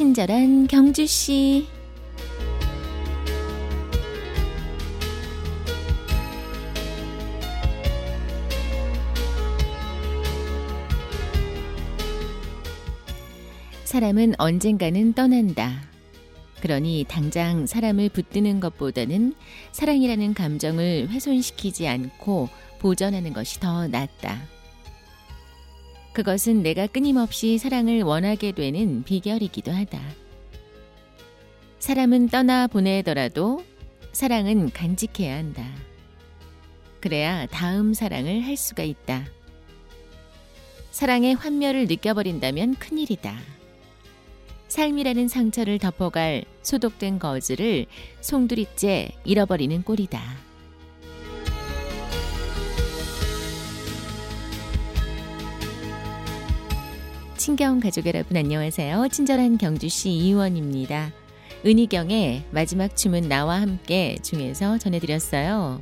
친절한 경주 씨. 사람은 언젠가는 떠난다. 그러니 당장 사람을 붙드는 것보다는 사랑이라는 감정을 훼손시키지 않고 보전하는 것이 더 낫다. 그것은 내가 끊임없이 사랑을 원하게 되는 비결이기도 하다. 사람은 떠나 보내더라도 사랑은 간직해야 한다. 그래야 다음 사랑을 할 수가 있다. 사랑의 환멸을 느껴버린다면 큰일이다. 삶이라는 상처를 덮어갈 소독된 거즈를 송두리째 잃어버리는 꼴이다. 친경 가족 여러분 안녕하세요. 친절한 경주시 이원입니다. 은희경의 마지막 춤은 나와 함께 중에서 전해드렸어요.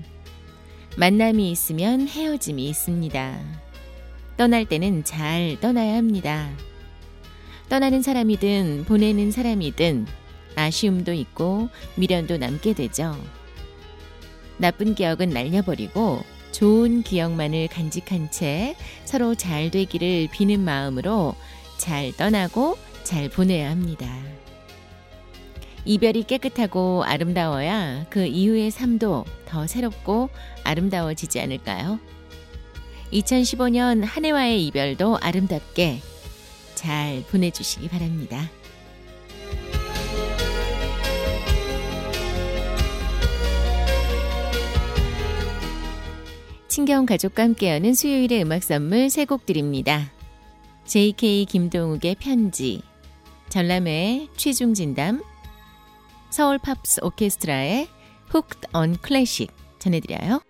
만남이 있으면 헤어짐이 있습니다. 떠날 때는 잘 떠나야 합니다. 떠나는 사람이든 보내는 사람이든 아쉬움도 있고 미련도 남게 되죠. 나쁜 기억은 날려버리고 좋은 기억만을 간직한 채 서로 잘 되기를 비는 마음으로 잘 떠나고 잘 보내야 합니다. 이별이 깨끗하고 아름다워야 그 이후의 삶도 더 새롭고 아름다워지지 않을까요? 2015년 한 해와의 이별도 아름답게 잘 보내주시기 바랍니다. 친경 가족과 함께하는 수요일의 음악 선물 세 곡 드립니다. JK 김동욱의 편지, 전람회 최중진담, 서울 팝스 오케스트라의 Hooked on Classic 전해드려요.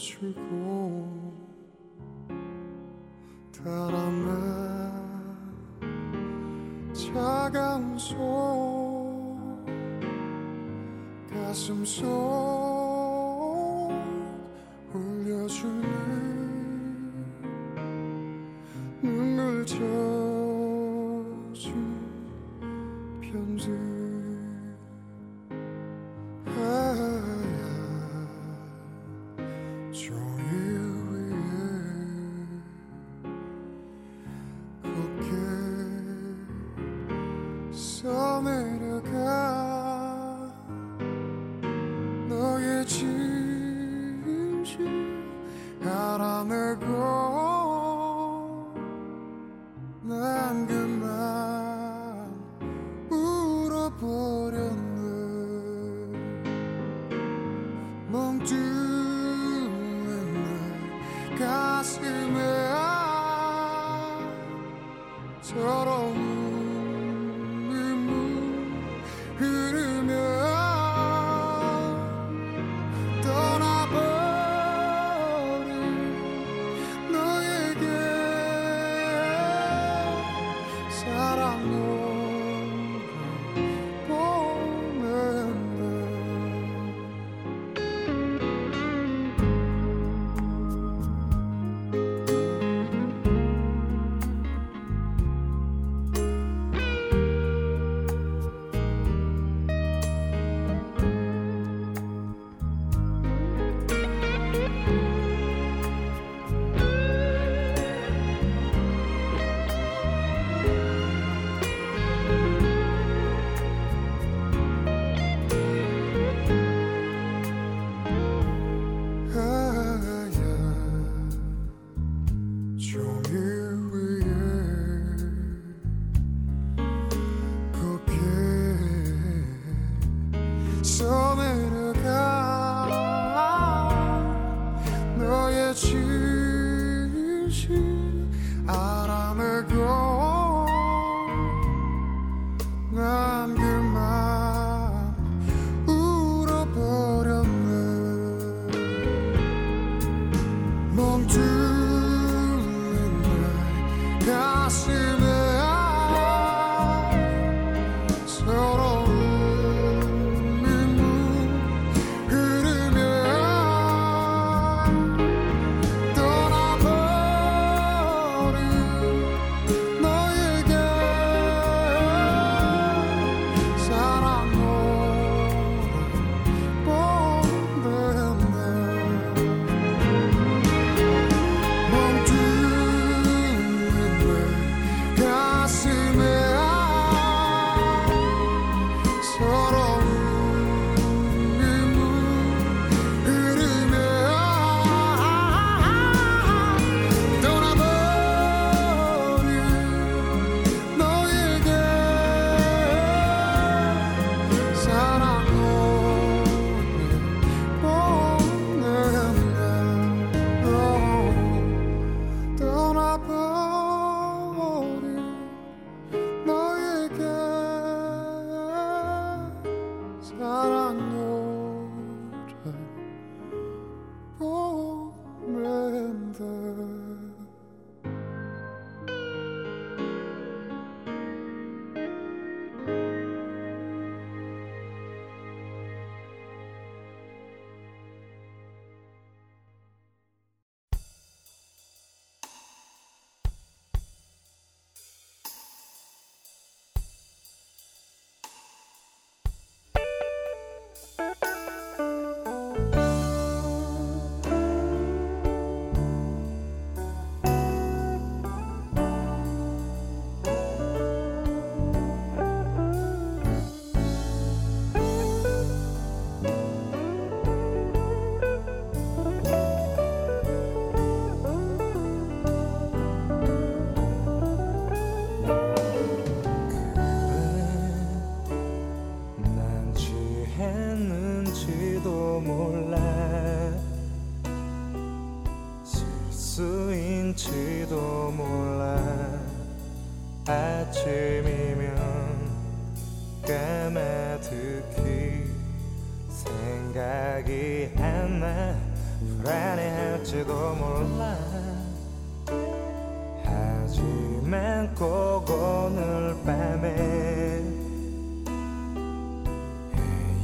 주고 바람에 차가운 손 가슴 속 써내 I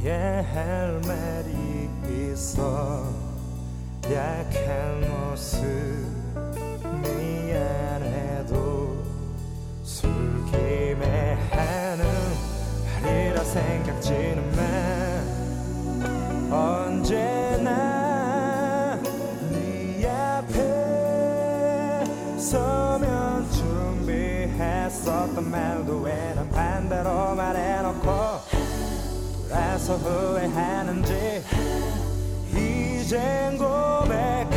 위에 헬멧이 있어 약한 모습 미안해도 숨김에 하는 말이라 생각지는 마. 언제나 네 앞에 서면 준비했었던 말도 왜 써내려가 너의 진심 알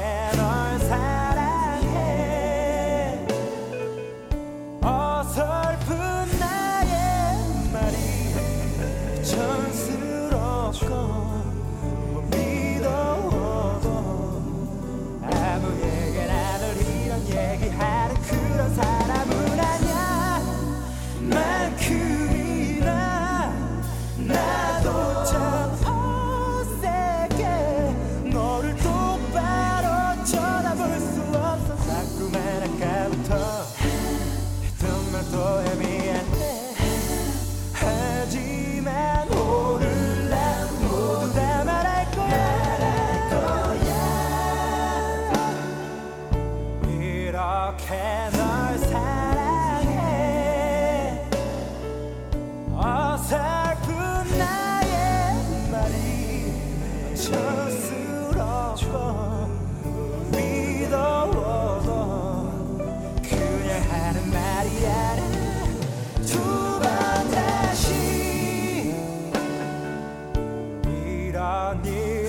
이 했 你。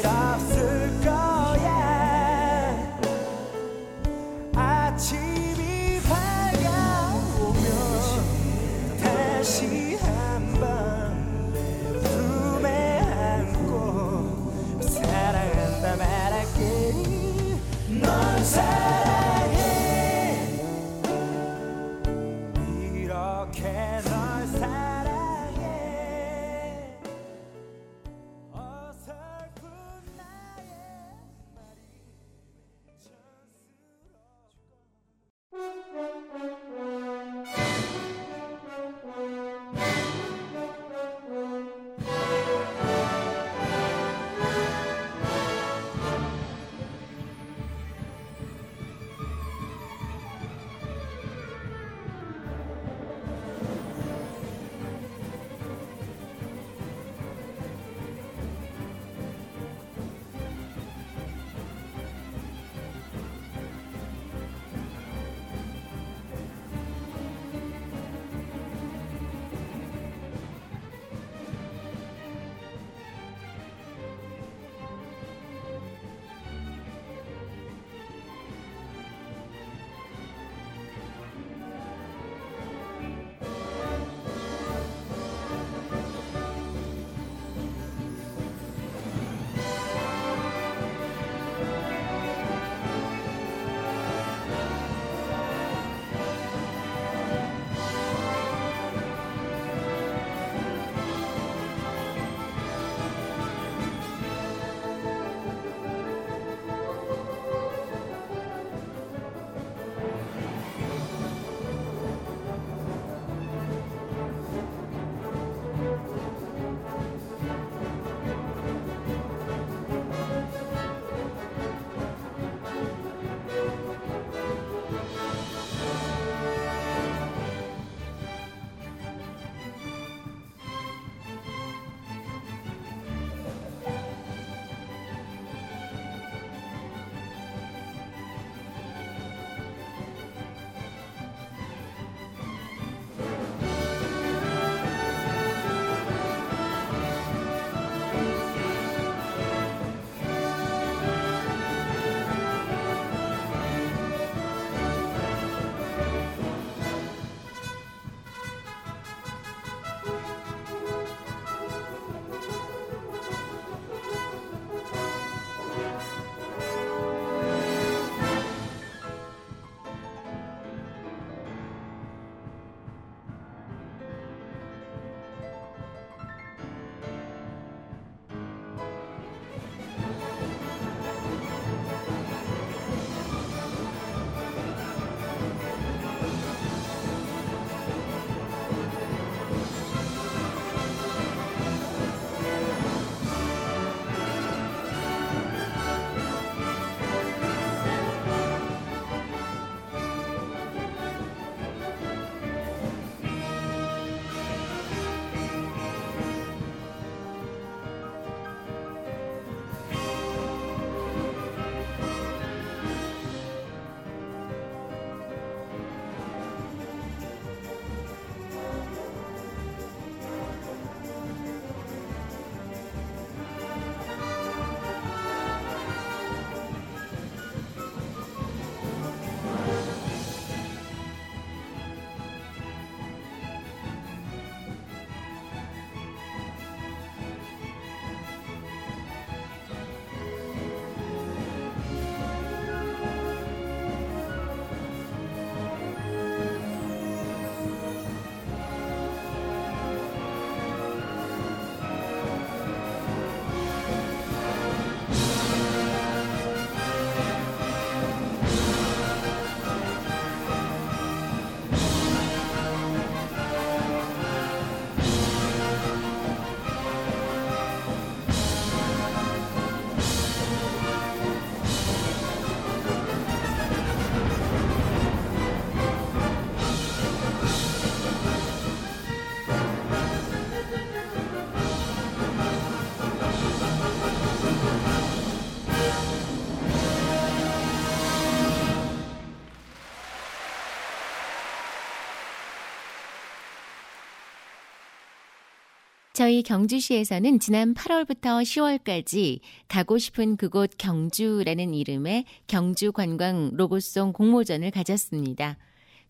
저희 경주시에서는 지난 8월부터 10월까지 가고 싶은 그곳 경주라는 이름의 경주 관광 로고송 공모전을 가졌습니다.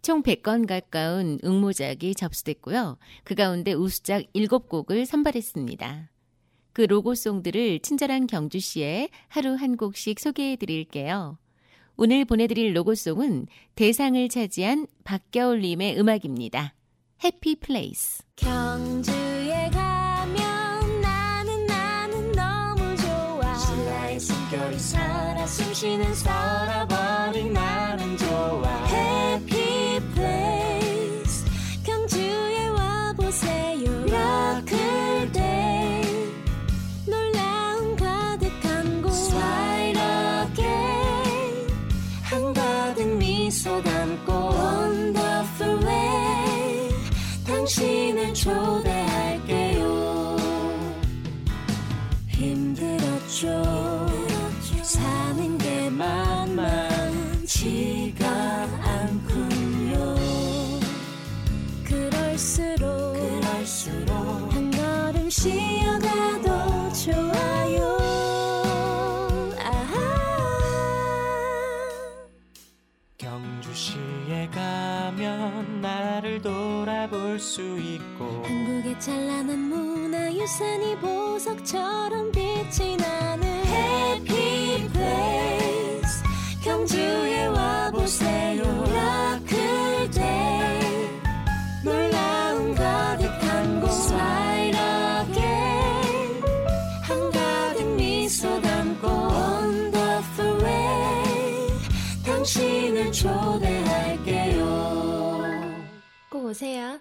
총 100건 가까운 응모작이 접수됐고요. 그 가운데 우수작 7곡을 선발했습니다. 그 로고송들을 친절한 경주시에 하루 한 곡씩 소개해 드릴게요. 오늘 보내드릴 로고송은 대상을 차지한 박겨울님의 음악입니다. 해피 플레이스. 경주 숨쉬는 썰어 경주시에 가면 나를 돌아볼 수 있고 한국의 찬란한 문화유산이 보석처럼 빛이 나 당신을 초대할게요 꼭 오세요